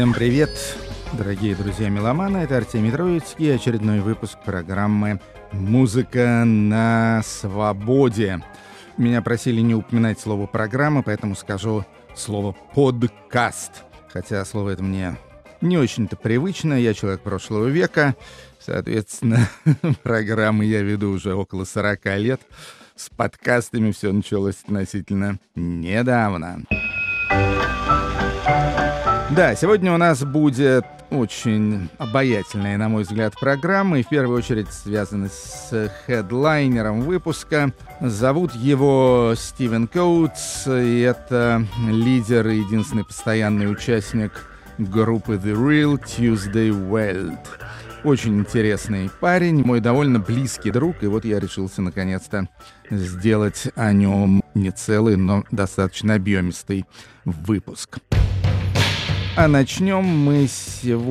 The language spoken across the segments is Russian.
Всем привет, дорогие друзья-меломаны. Это Артемий Троицкий, очередной выпуск программы «Музыка на свободе». Меня просили не упоминать слово «программа», поэтому скажу слово «подкаст». Хотя слово это мне не очень-то привычно, я человек прошлого века, соответственно, программы я веду уже около 40 лет. С подкастами все началось относительно недавно. Да, сегодня у нас будет очень обаятельная, на мой взгляд, программа, и в первую очередь связана с хедлайнером выпуска. Зовут его Стивен Коутс, и это лидер и единственный постоянный участник группы The Real Tuesday Weld. Очень интересный парень, мой довольно близкий друг, и вот я решился наконец-то сделать о нем не целый, но достаточно объемистый выпуск. А начнем мы сегодняшний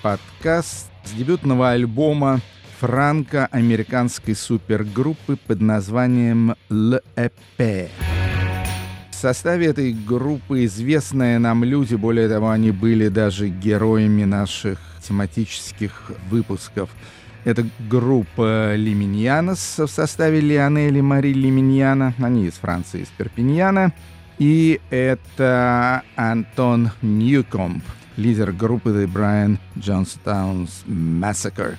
подкаст с дебютного альбома франко-американской супергруппы под названием «L'EP». В составе этой группы известные нам люди, более того, они были даже героями наших тематических выпусков. Это группа Лиминьянос в составе Лионели Мари Лиминьяна, они из Франции, из Перпиньяна. И это Антон Ньюкомп, лидер группы The Brian Johnstown's Massacre,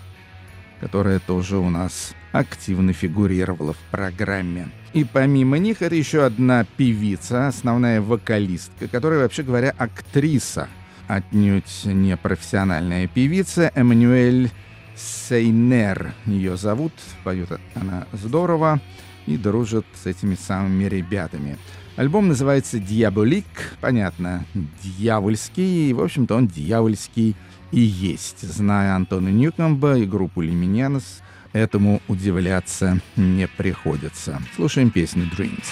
которая тоже у нас активно фигурировала в программе. И помимо них это еще одна певица, основная вокалистка, которая, вообще говоря, актриса, отнюдь не профессиональная певица, Эммануэль Сейнер ее зовут, поет она здорово и дружит с этими самыми ребятами. Альбом называется «Дьяволик», понятно, дьявольский, в общем-то, он дьявольский и есть. Зная Антона Ньюкомба и группу Лиминянос, этому удивляться не приходится. Слушаем песню «Dreams».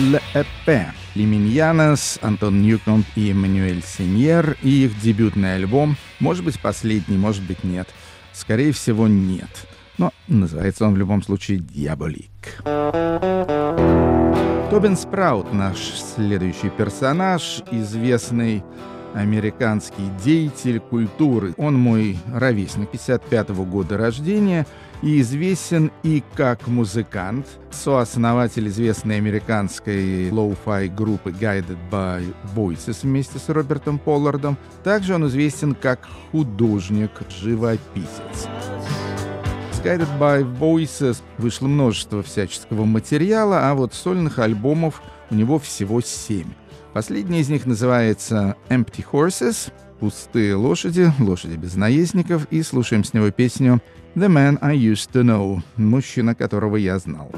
L.E.P. Лиминьянос, Антон Ньюкомп и Эммануэль Сеньер и их дебютный альбом. Может быть, последний, может быть, нет. Скорее всего, нет. Но называется он в любом случае «Дьяволик». Тобин Спраут, наш следующий персонаж, известный американский деятель культуры. Он мой ровесник 55 -го года рождения и известен и как музыкант, сооснователь известной американской lo-fi группы Guided by Voices вместе с Робертом Поллардом. Также он известен как художник, живописец. С Guided by Voices вышло множество всяческого материала, а вот сольных альбомов у него всего семь. Последний из них называется Empty Horses, пустые лошади, лошади без наездников, и слушаем с него песню The Man I Used to Know, мужчина, которого я знал.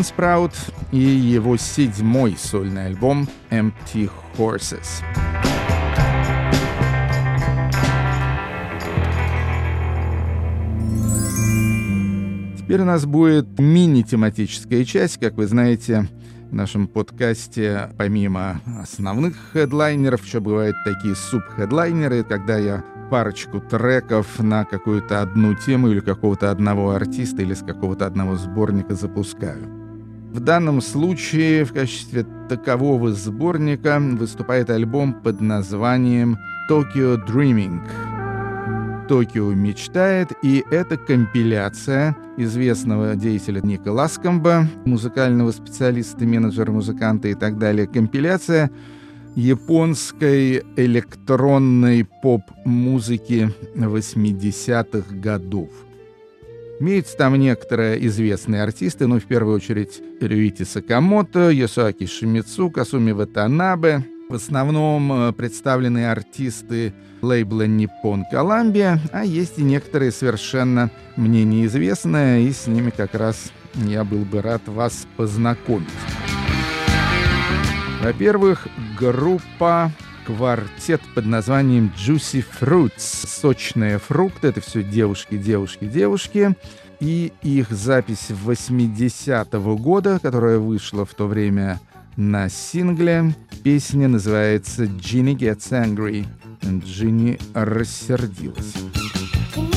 Робин Спраут и его седьмой сольный альбом Empty Horses. Теперь у нас будет мини-тематическая часть. Как вы знаете, в нашем подкасте, помимо основных хедлайнеров, еще бывают такие субхедлайнеры, когда я парочку треков на какую-то одну тему или какого-то одного артиста или с какого-то одного сборника запускаю. В данном случае в качестве такового сборника выступает альбом под названием «Tokyo Dreaming». «Токио мечтает», и это компиляция известного деятеля Ника Ласкомба, музыкального специалиста, менеджера, музыканта и так далее. Компиляция японской электронной поп-музыки 80-х годов – Имеются там некоторые известные артисты, ну, в первую очередь, Рюити Сакамото, Йосуаки Шимицу, Касуми Ватанабе. В основном э, представлены артисты лейбла Nippon Columbia, а есть и некоторые совершенно мне неизвестные, и с ними как раз я был бы рад вас познакомить. Во-первых, группа квартет под названием Juicy Fruits. Сочные фрукты. Это все девушки, девушки, девушки. И их запись 80-го года, которая вышла в то время на сингле. Песня называется «Ginny Gets Angry». Джинни рассердилась. Juicy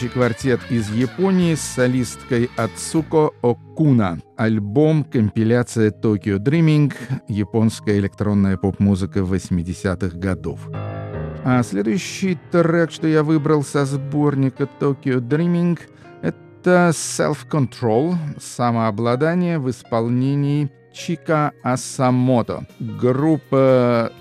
девичий квартет из Японии с солисткой Ацуко Окуна. Альбом «Компиляция Tokyo Dreaming» — японская электронная поп-музыка 80-х годов. А следующий трек, что я выбрал со сборника Tokyo Dreaming — это «Self-Control» — «Самообладание» в исполнении Чика Асамото. Группа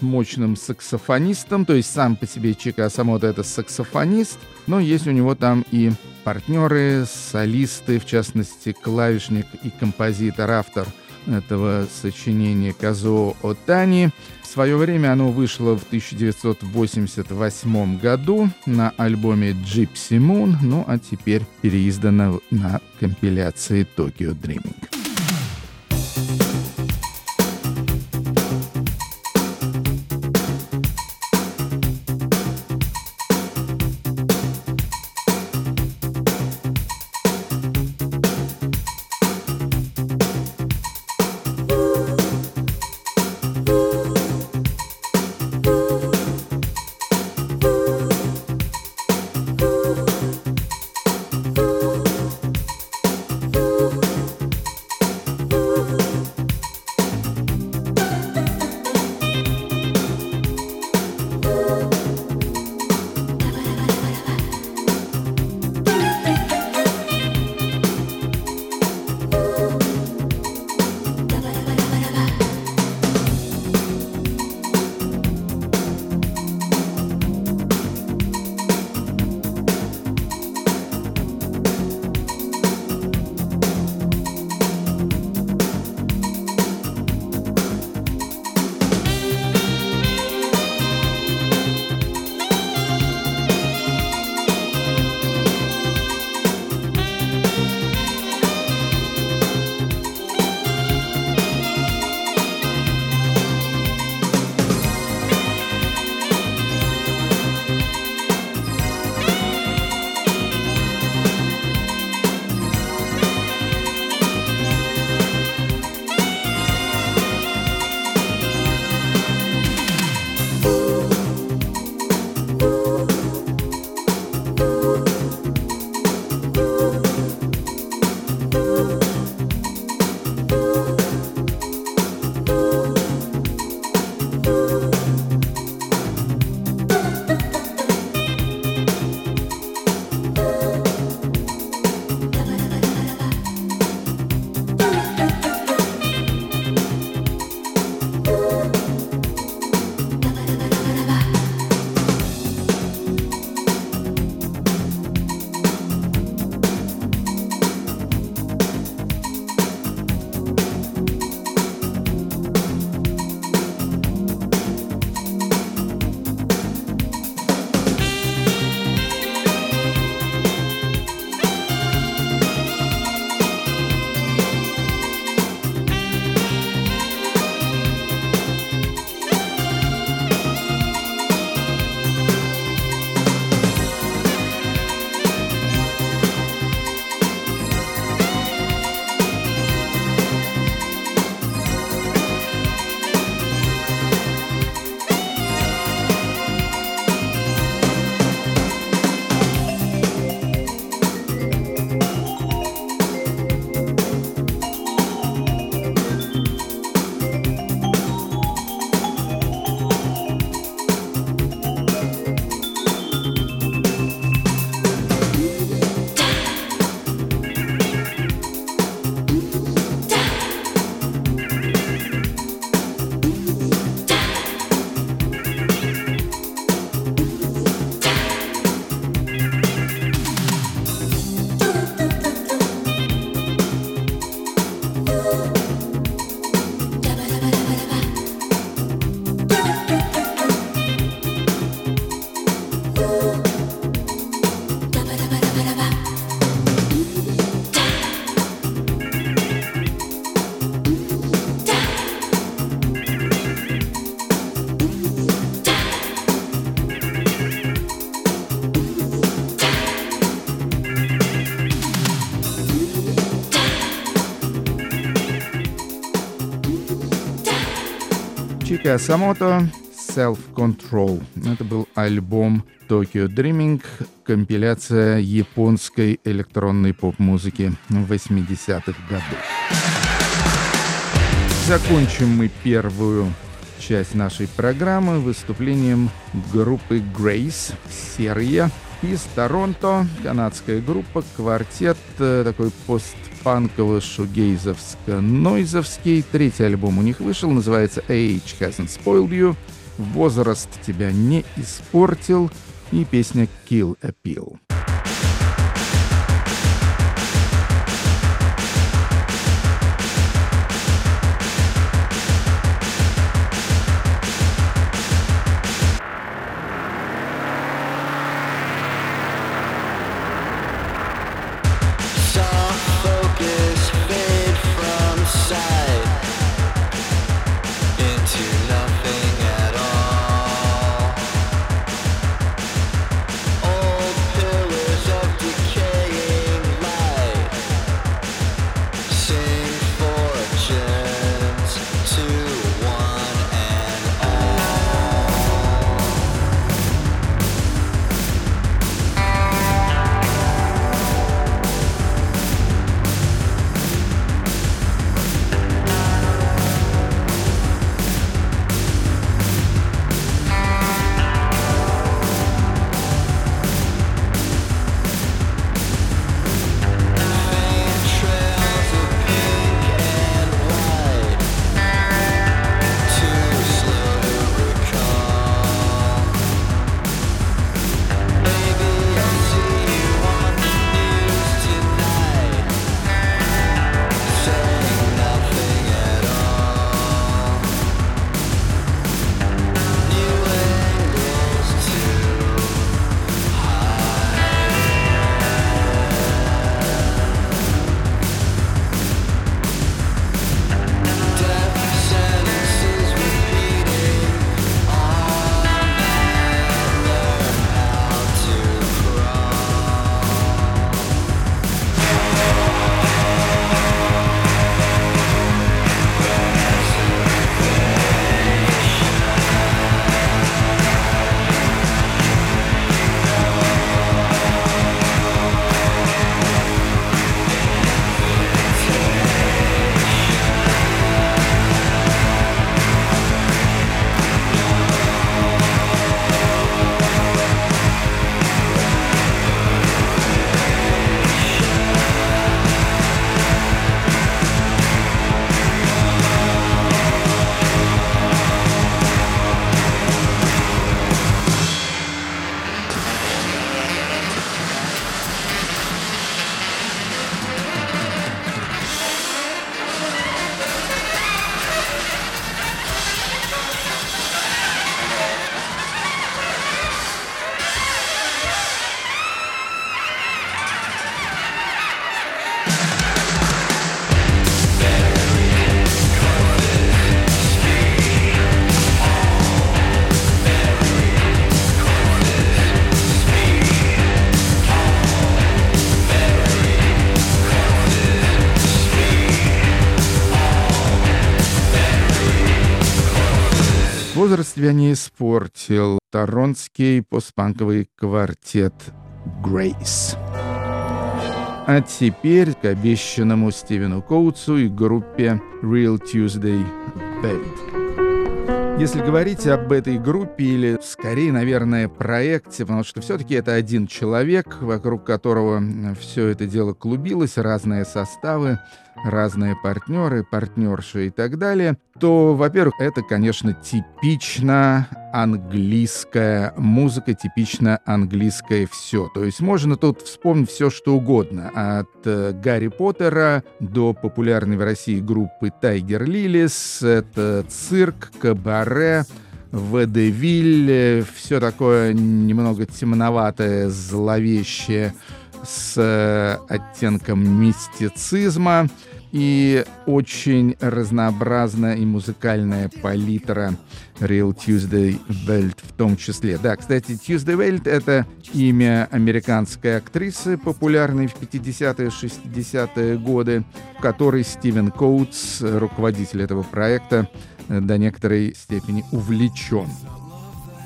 мощным саксофонистом, то есть сам по себе Чика Асамото это саксофонист, но есть у него там и партнеры, солисты, в частности, клавишник и композитор, автор этого сочинения Казуо Отани. В свое время оно вышло в 1988 году на альбоме Gypsy Moon, ну а теперь переиздано на компиляции Tokyo Dreaming. Чика Самото Self Control. Это был альбом Tokyo Dreaming, компиляция японской электронной поп-музыки 80-х годов. Закончим мы первую часть нашей программы выступлением группы Grace «Серия» из Торонто. Канадская группа, квартет, э, такой постпанково-шугейзовско-нойзовский. Третий альбом у них вышел, называется «Age Hasn't Spoiled You». «Возраст тебя не испортил» и песня «Kill a Pill». Тебя не испортил. Торонский постпанковый квартет «Грейс». А теперь к обещанному Стивену Коутсу и группе Real Tuesday Band. Если говорить об этой группе или, скорее, наверное, проекте, потому что все-таки это один человек, вокруг которого все это дело клубилось, разные составы, разные партнеры, партнерши и так далее, то, во-первых, это, конечно, типично английская музыка, типично английское все. То есть можно тут вспомнить все, что угодно. От э, Гарри Поттера до популярной в России группы Тайгер Лилис, это цирк, кабаре, Водевиль, все такое немного темноватое, зловещее, с э, оттенком мистицизма и очень разнообразная и музыкальная палитра Real Tuesday Welt в том числе. Да, кстати, Tuesday Welt — это имя американской актрисы, популярной в 50-е, 60-е годы, которой Стивен Коутс, руководитель этого проекта, до некоторой степени увлечен.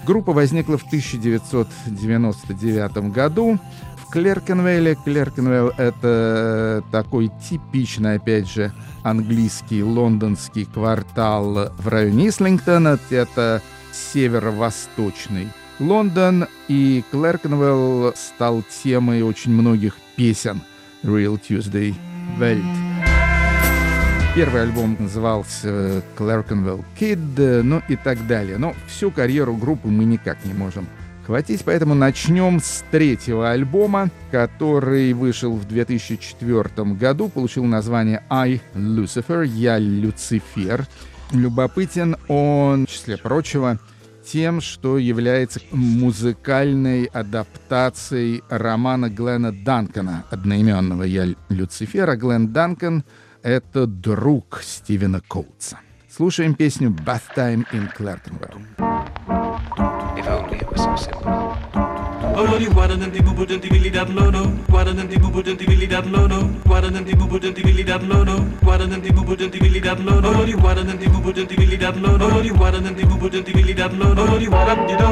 Группа возникла в 1999 году в Клеркенвейле. Клеркенвейл — это такой типичный, опять же, английский лондонский квартал в районе Ислингтона. Это северо-восточный Лондон, и Клеркенвелл стал темой очень многих песен Real Tuesday Welt. Первый альбом назывался Clerkenwell Kid, ну и так далее. Но всю карьеру группы мы никак не можем хватить, поэтому начнем с третьего альбома, который вышел в 2004 году, получил название I Lucifer, Я Люцифер. Любопытен он, в числе прочего, тем, что является музыкальной адаптацией романа Глена Данкана, одноименного «Я Люцифера». Глен Данкан — это друг Стивена Коутса. Слушаем песню «Bath Time in Clerkenwell». sempre Olori guardanti bubu denti billi dat lodo guardanti bubu denti billi dat lodo guardanti bubu denti billi dat lodo guardanti bubu denti billi dat lodo olori guardanti bubu denti billi dat lodo olori guardanti bubu denti billi dat lodo olori guardap do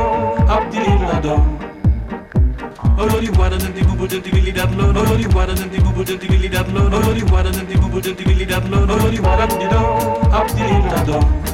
up di la do bubu denti billi dat lodo olori guardanti bubu denti billi dat do up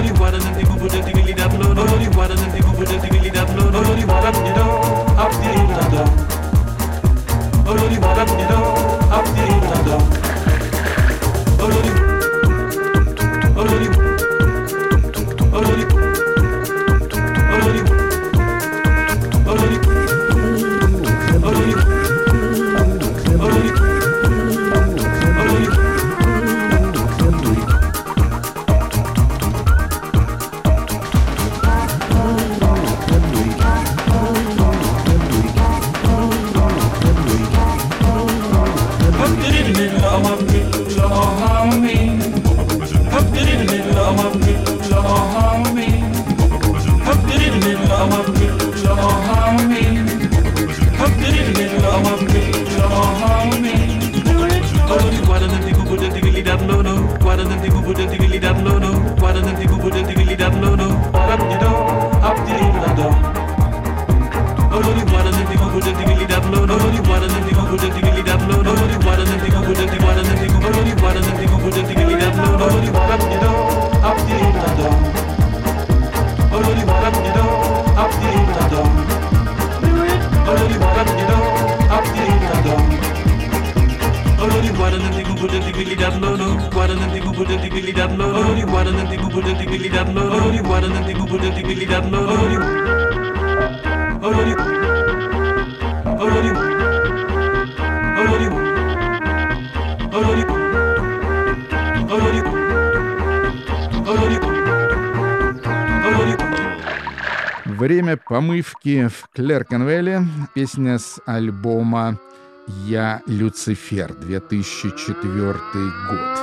guadagnati bubudetti villi da bloro Di guadagnati bubudetti villi da bloro Di guadagnati do, up the hill da do Oro di guadagnati do, up the hill. Помывки в Клеркенвелле. Песня с альбома «Я Люцифер», 2004 год.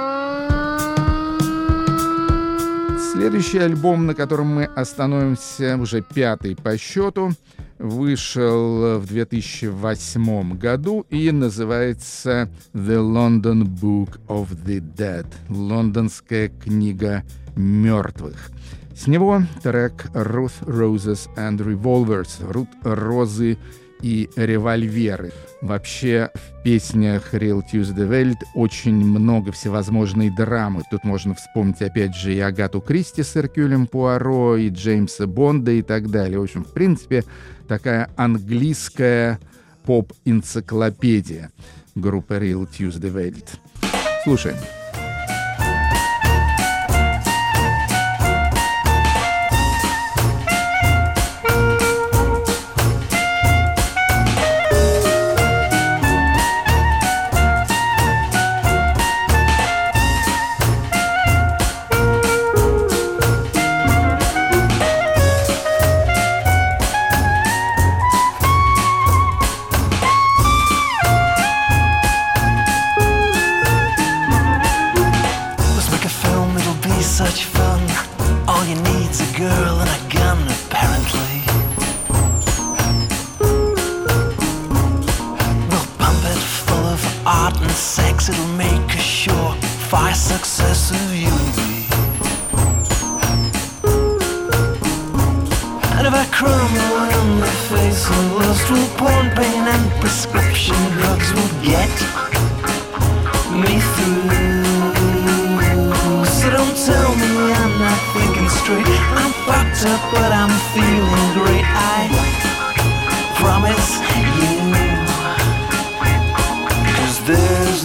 Следующий альбом, на котором мы остановимся, уже пятый по счету, вышел в 2008 году и называется «The London Book of the Dead» — «Лондонская книга мертвых». С него трек «Ruth Roses and Revolvers» — «Рут Розы и револьверы. Вообще в песнях Real Tuesday Welt очень много всевозможной драмы. Тут можно вспомнить опять же и Агату Кристи с Эркюлем Пуаро, и Джеймса Бонда и так далее. В общем, в принципе, такая английская поп-энциклопедия группы Real Tuesday Welt. Слушаем.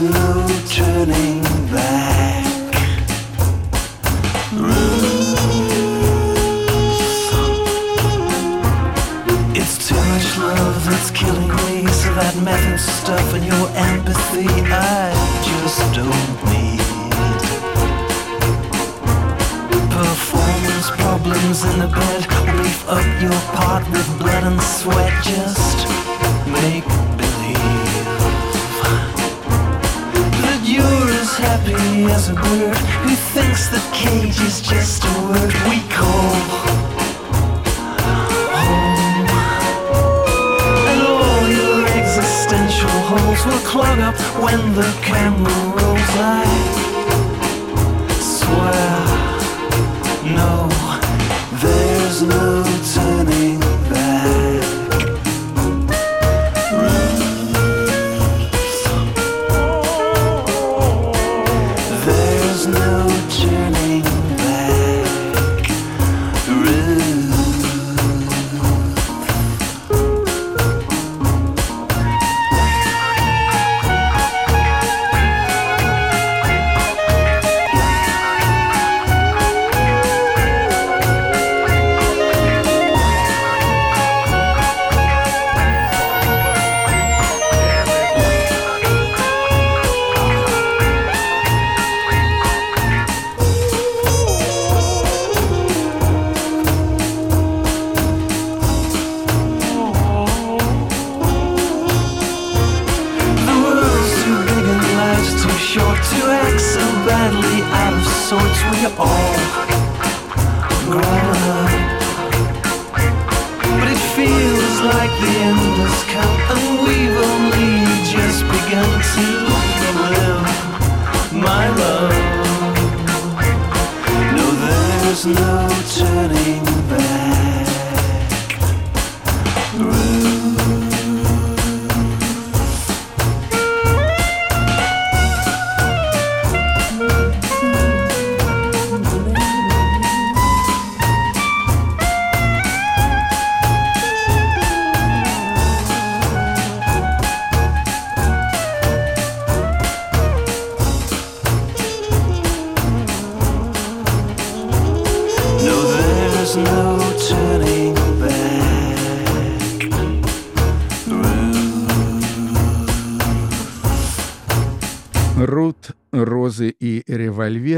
No turning back. Mm. It's too much love that's killing me. So that method stuff and your empathy, I just don't need. Performance problems in the bed. Beef up your part with blood and sweat. Just make happy as a bird who thinks the cage is just a word we call home. And all your existential holes will clog up when the camera rolls. I swear, no, there's no turning of sorts. We all grown up, but it feels like the end has come, and we've only just begun to live. My love, no, there's no turning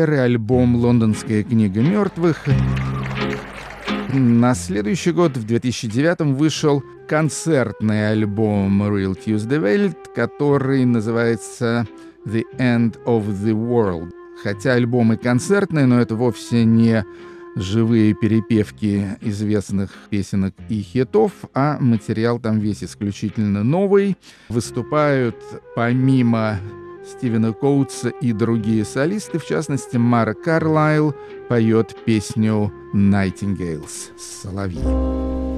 револьверы, альбом «Лондонская книга мертвых». На следующий год, в 2009 вышел концертный альбом Real Tuesday Welt, который называется The End of the World. Хотя альбом и концертный, но это вовсе не живые перепевки известных песенок и хитов, а материал там весь исключительно новый. Выступают помимо Стивена Коутса и другие солисты, в частности, Мара Карлайл поет песню «Nightingales» «Соловьи».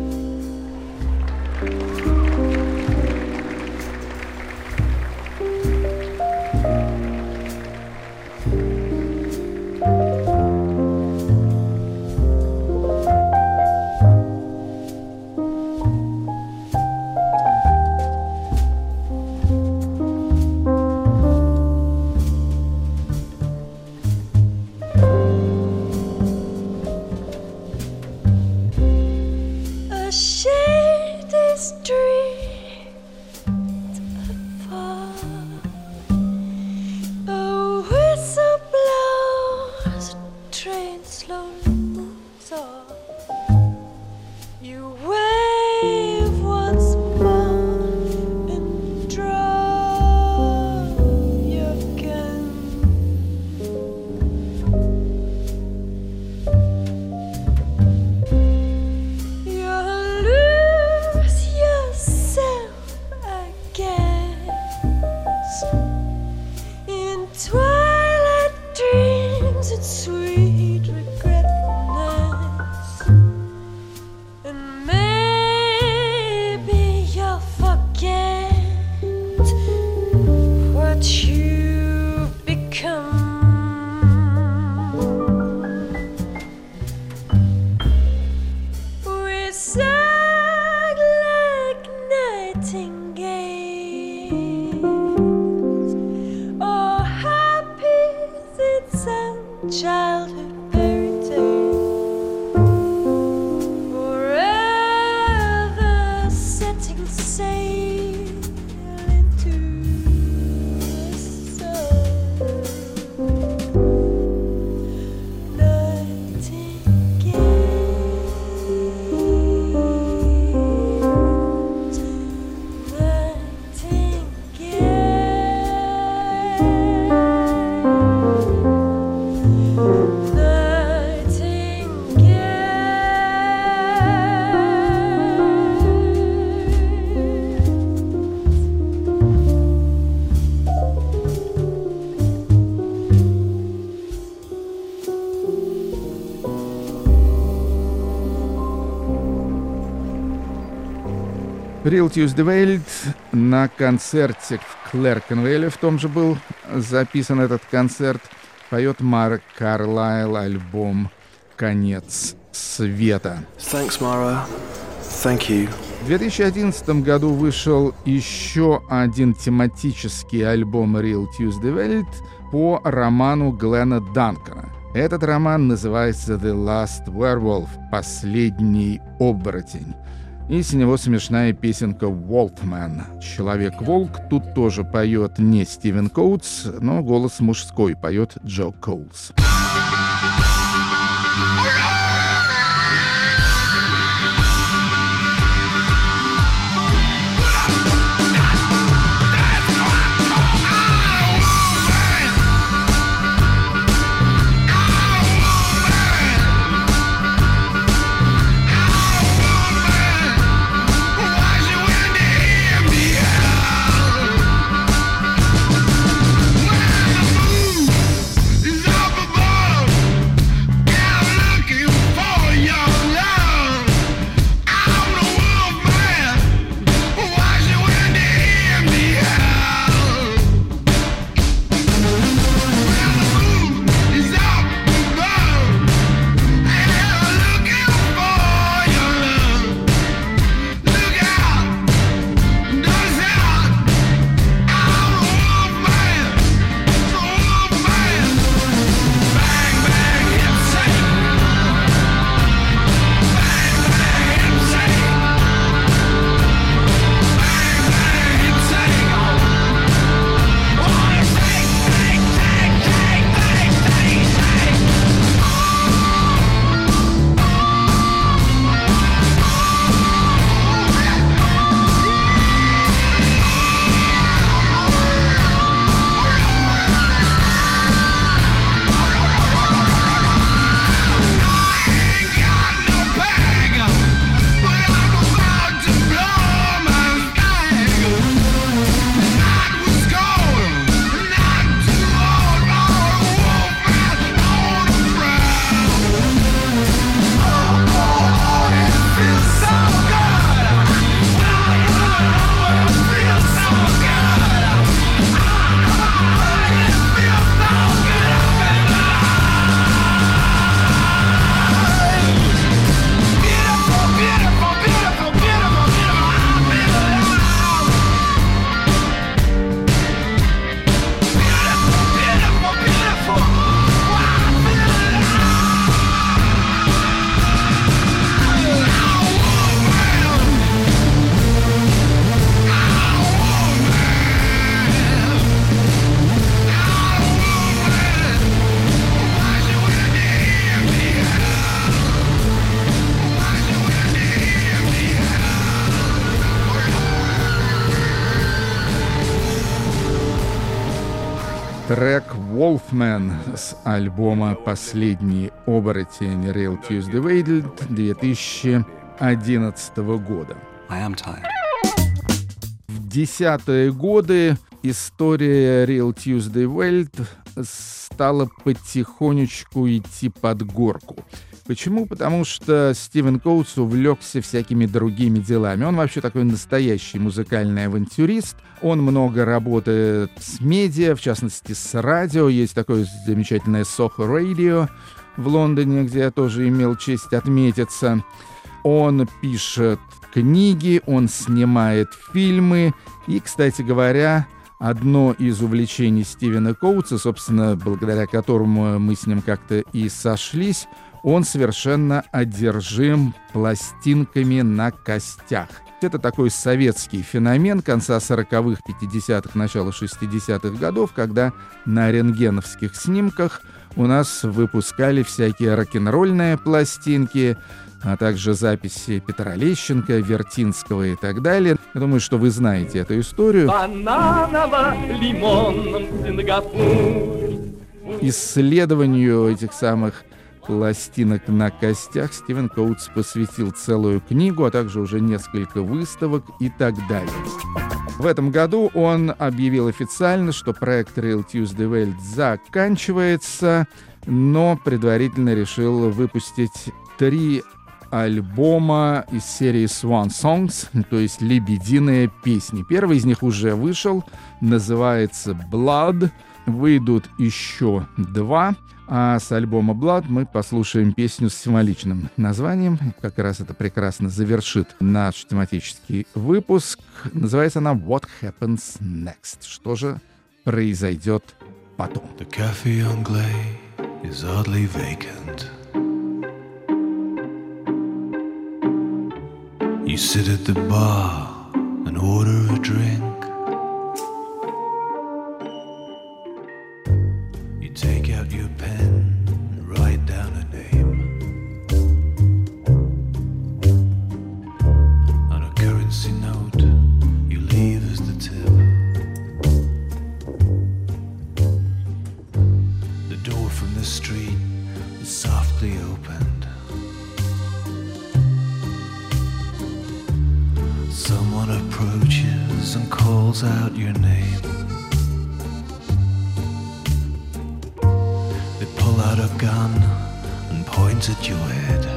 Real Tuesday Welt на концерте в Клеркенвейле, в том же был записан этот концерт, поет Марк Карлайл альбом «Конец света». Thanks, Mara. Thank you. В 2011 году вышел еще один тематический альбом Real Tuesday Welt по роману Глена Данкана. Этот роман называется «The Last Werewolf» — «Последний оборотень». И с него смешная песенка «Wolfman». «Человек-волк» тут тоже поет не Стивен Коутс, но голос мужской поет Джо Коулс. Трек Wolfman с альбома «Последний оборотень» Real Tuesday Waited 2011 года. В десятые годы история Real Tuesday Welt стала потихонечку идти под горку. Почему? Потому что Стивен Коутс увлекся всякими другими делами. Он вообще такой настоящий музыкальный авантюрист. Он много работает с медиа, в частности с радио. Есть такое замечательное Soho Radio в Лондоне, где я тоже имел честь отметиться. Он пишет книги, он снимает фильмы. И, кстати говоря, одно из увлечений Стивена Коутса, собственно, благодаря которому мы с ним как-то и сошлись, он совершенно одержим пластинками на костях. Это такой советский феномен конца 40-х, 50-х, начала 60-х годов, когда на рентгеновских снимках у нас выпускали всякие рок-н-ролльные пластинки, а также записи Петра Лещенко, Вертинского и так далее. Я думаю, что вы знаете эту историю. Исследованию этих самых пластинок на костях Стивен Коутс посвятил целую книгу, а также уже несколько выставок и так далее. В этом году он объявил официально, что проект Real Tuesday Welt заканчивается, но предварительно решил выпустить три альбома из серии Swan Songs, то есть «Лебединые песни». Первый из них уже вышел, называется «Blood». Выйдут еще два, а с альбома Blood мы послушаем песню с символичным названием. Как раз это прекрасно завершит наш тематический выпуск. Называется она «What Happens Next?» Что же произойдет потом? The cafe anglais is oddly vacant. You sit at the bar and order a drink. Take out your pen and write down a name. On a currency note, you leave as the tip. The door from the street is softly opened. Someone approaches and calls out your name. Out a gun and point at your head.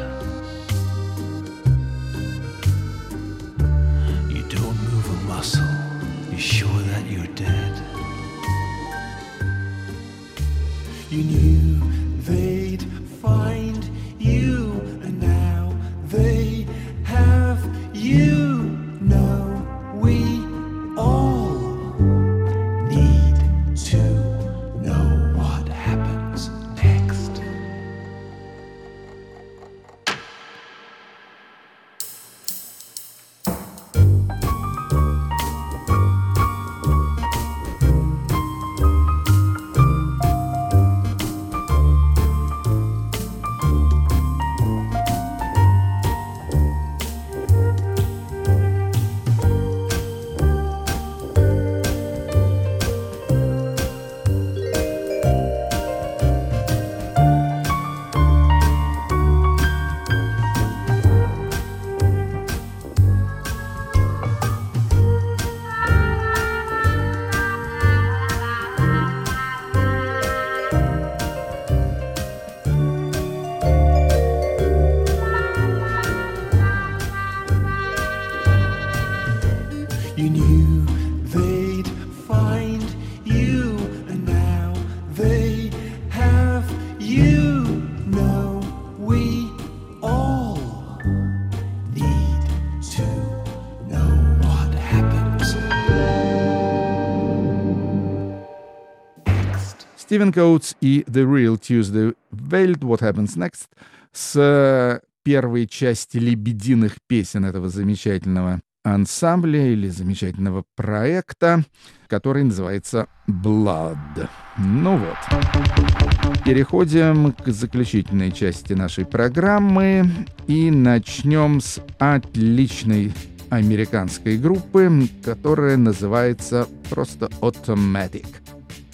Стивен Коутс и The Real Tuesday Welt What Happens Next с э, первой части лебединых песен этого замечательного ансамбля или замечательного проекта, который называется Blood. Ну вот. Переходим к заключительной части нашей программы и начнем с отличной американской группы, которая называется просто Automatic.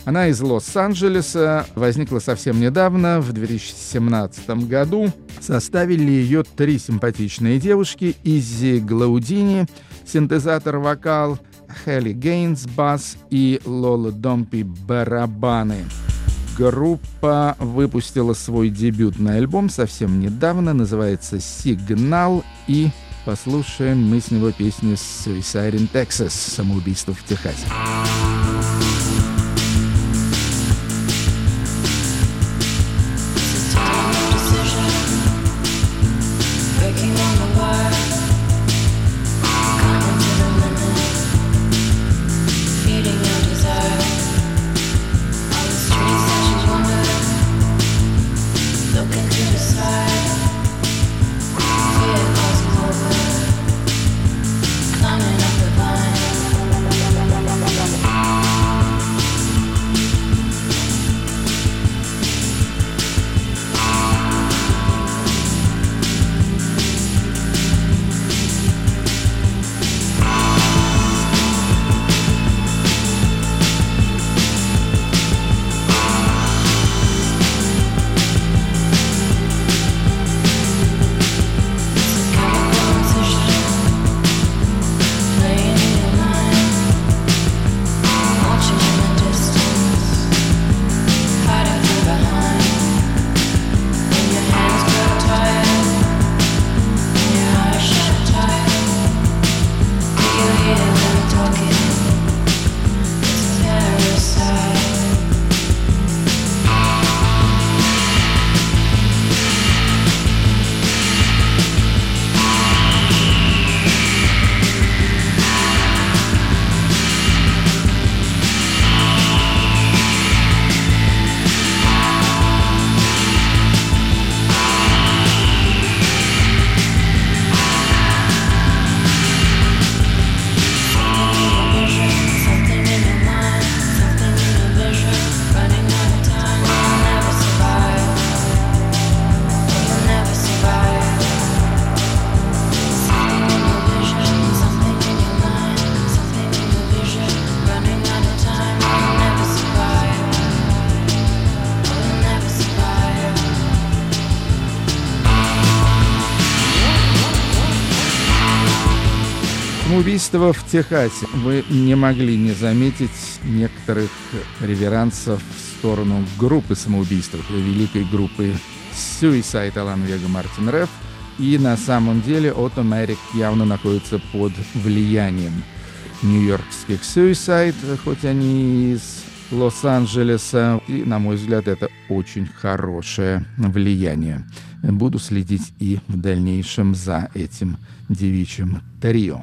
Она из Лос-Анджелеса, возникла совсем недавно, в 2017 году. Составили ее три симпатичные девушки. Изи Глаудини, синтезатор-вокал, Хелли Гейнс, бас и Лола Домпи, барабаны. Группа выпустила свой дебютный альбом совсем недавно, называется «Сигнал», и послушаем мы с него песню «Suicide in Texas» «Самоубийство в Техасе». Самоубийство в Техасе. Вы не могли не заметить некоторых реверансов в сторону группы самоубийств, великой группы Suicide Алан Вега Мартин Реф. И на самом деле Automatic явно находится под влиянием нью-йоркских Suicide, хоть они из Лос-Анджелеса. И, на мой взгляд, это очень хорошее влияние. Буду следить и в дальнейшем за этим девичьим трио.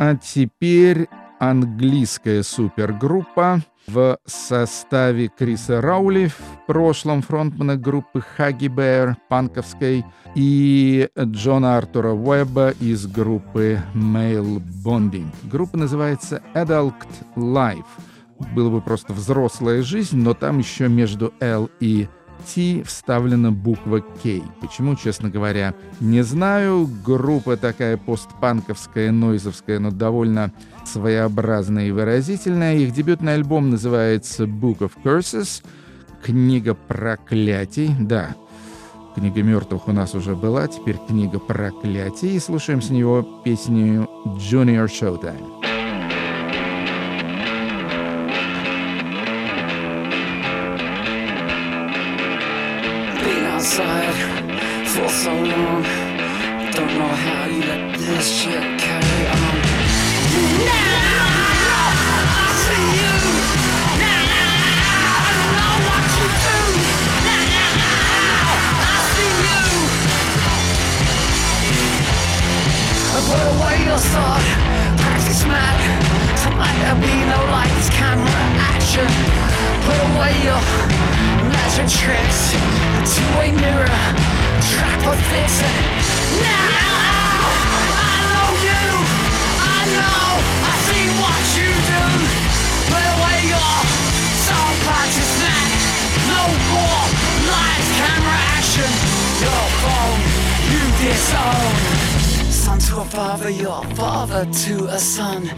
А теперь английская супергруппа в составе Криса Раули, в прошлом фронтмена группы Хаги Бэр, панковской, и Джона Артура Уэбба из группы Male Bonding. Группа называется Adult Life. Было бы просто взрослая жизнь, но там еще между L и T вставлена буква K. Почему, честно говоря, не знаю. Группа такая постпанковская, нойзовская, но довольно своеобразная и выразительная. Их дебютный альбом называется Book of Curses. Книга проклятий. Да, книга мертвых у нас уже была, теперь книга проклятий. И слушаем с него песню Junior Showtime. Outside for so long. Don't know how you let this shit carry on. Now I see you. Now I know what you do. Now I see you. Put away your sword, practice mad. Tonight there'll be no lights, camera, action. Put away your magic tricks two-way mirror, track for fixing. Now I know you, I know, I see what you do. Put away your man. No more lights, camera, action. Your phone, you disown. Son to a father, your father to a son.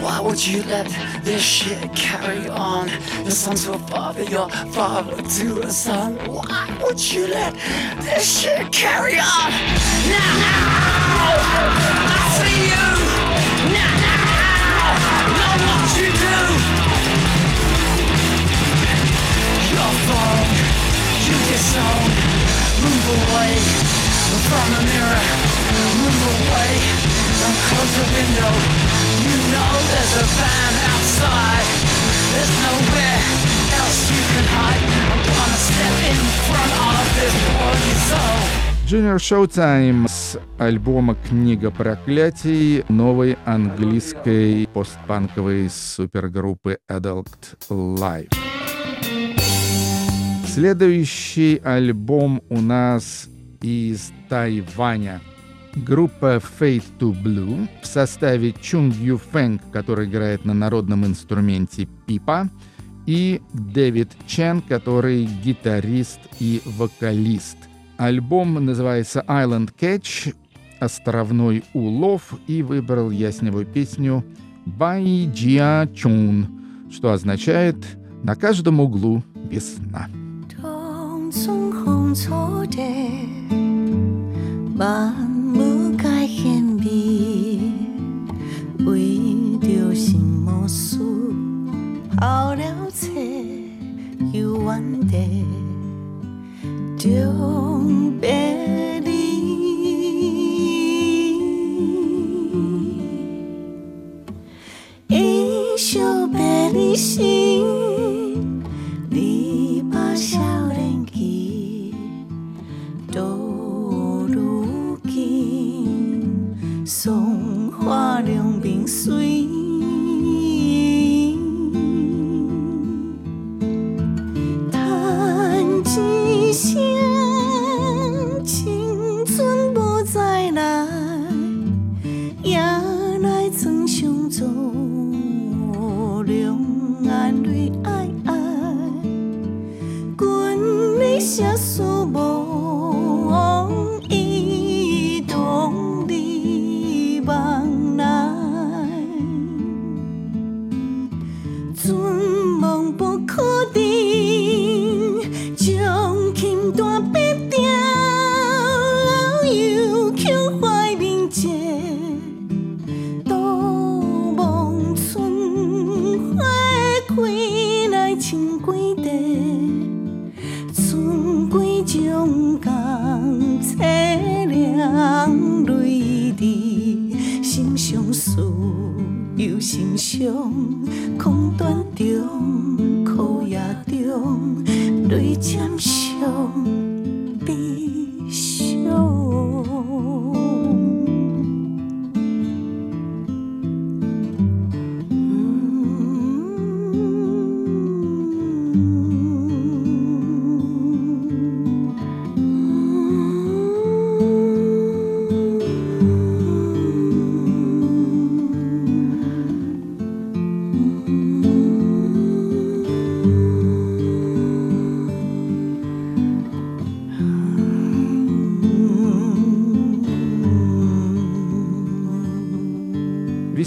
Why would you let this shit carry on? Your son to a father, your father to a son. Why would you let this shit carry on? Now, I see you. Now, know what you do. Your phone, you disown. Move away from the mirror. Move away close the window. Know there's a van outside. There's nowhere else you can hide. I'm gonna step in front of this bloody soul. Junior Showtime с альбома «Книга проклятий» новой английской постпанковой супергруппы Adult Life. Следующий альбом у нас из Тайваня. Группа Fade to Blue в составе Чунг Ю Фэнг, который играет на народном инструменте пипа, и Дэвид Чен, который гитарист и вокалист. Альбом называется Island Catch, островной улов, и выбрал я с него песню Бай Джиа Чун, что означает «на каждом углу весна». 冬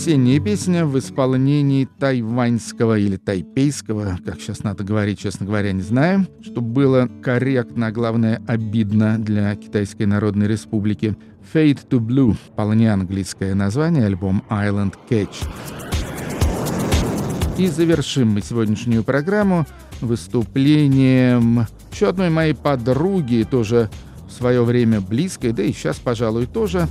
Весенняя песня в исполнении тайваньского или тайпейского, как сейчас надо говорить, честно говоря, не знаю, чтобы было корректно, а главное обидно для Китайской Народной Республики. Fade to Blue, вполне английское название, альбом Island Catch. И завершим мы сегодняшнюю программу выступлением еще одной моей подруги, тоже в свое время близкой, да и сейчас, пожалуй, тоже.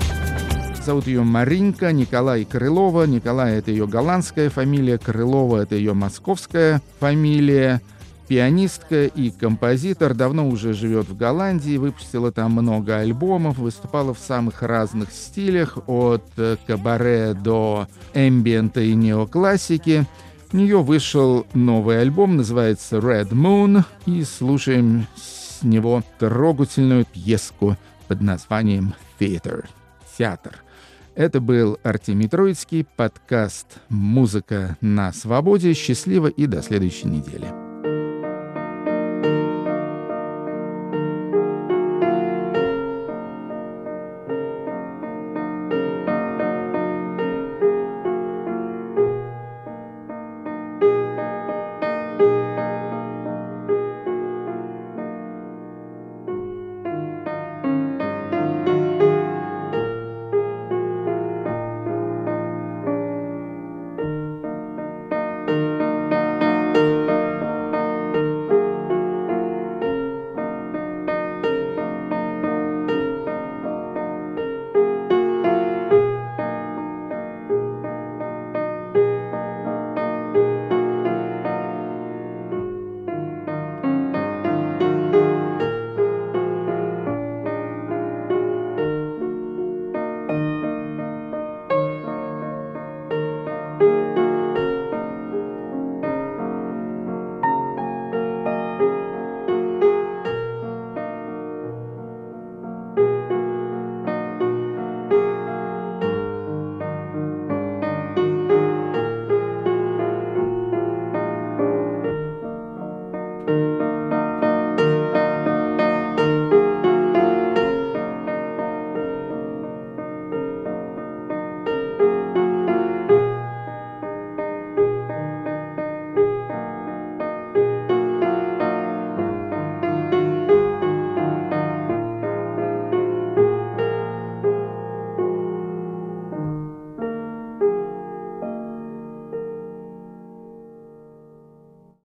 Зовут ее Маринка Николай Крылова. Николай — это ее голландская фамилия, Крылова — это ее московская фамилия. Пианистка и композитор, давно уже живет в Голландии, выпустила там много альбомов, выступала в самых разных стилях, от э, кабаре до эмбиента и неоклассики. У нее вышел новый альбом, называется Red Moon, и слушаем с него трогательную пьеску под названием Theater. Театр. Это был Артемий Троицкий, подкаст «Музыка на свободе». Счастливо и до следующей недели.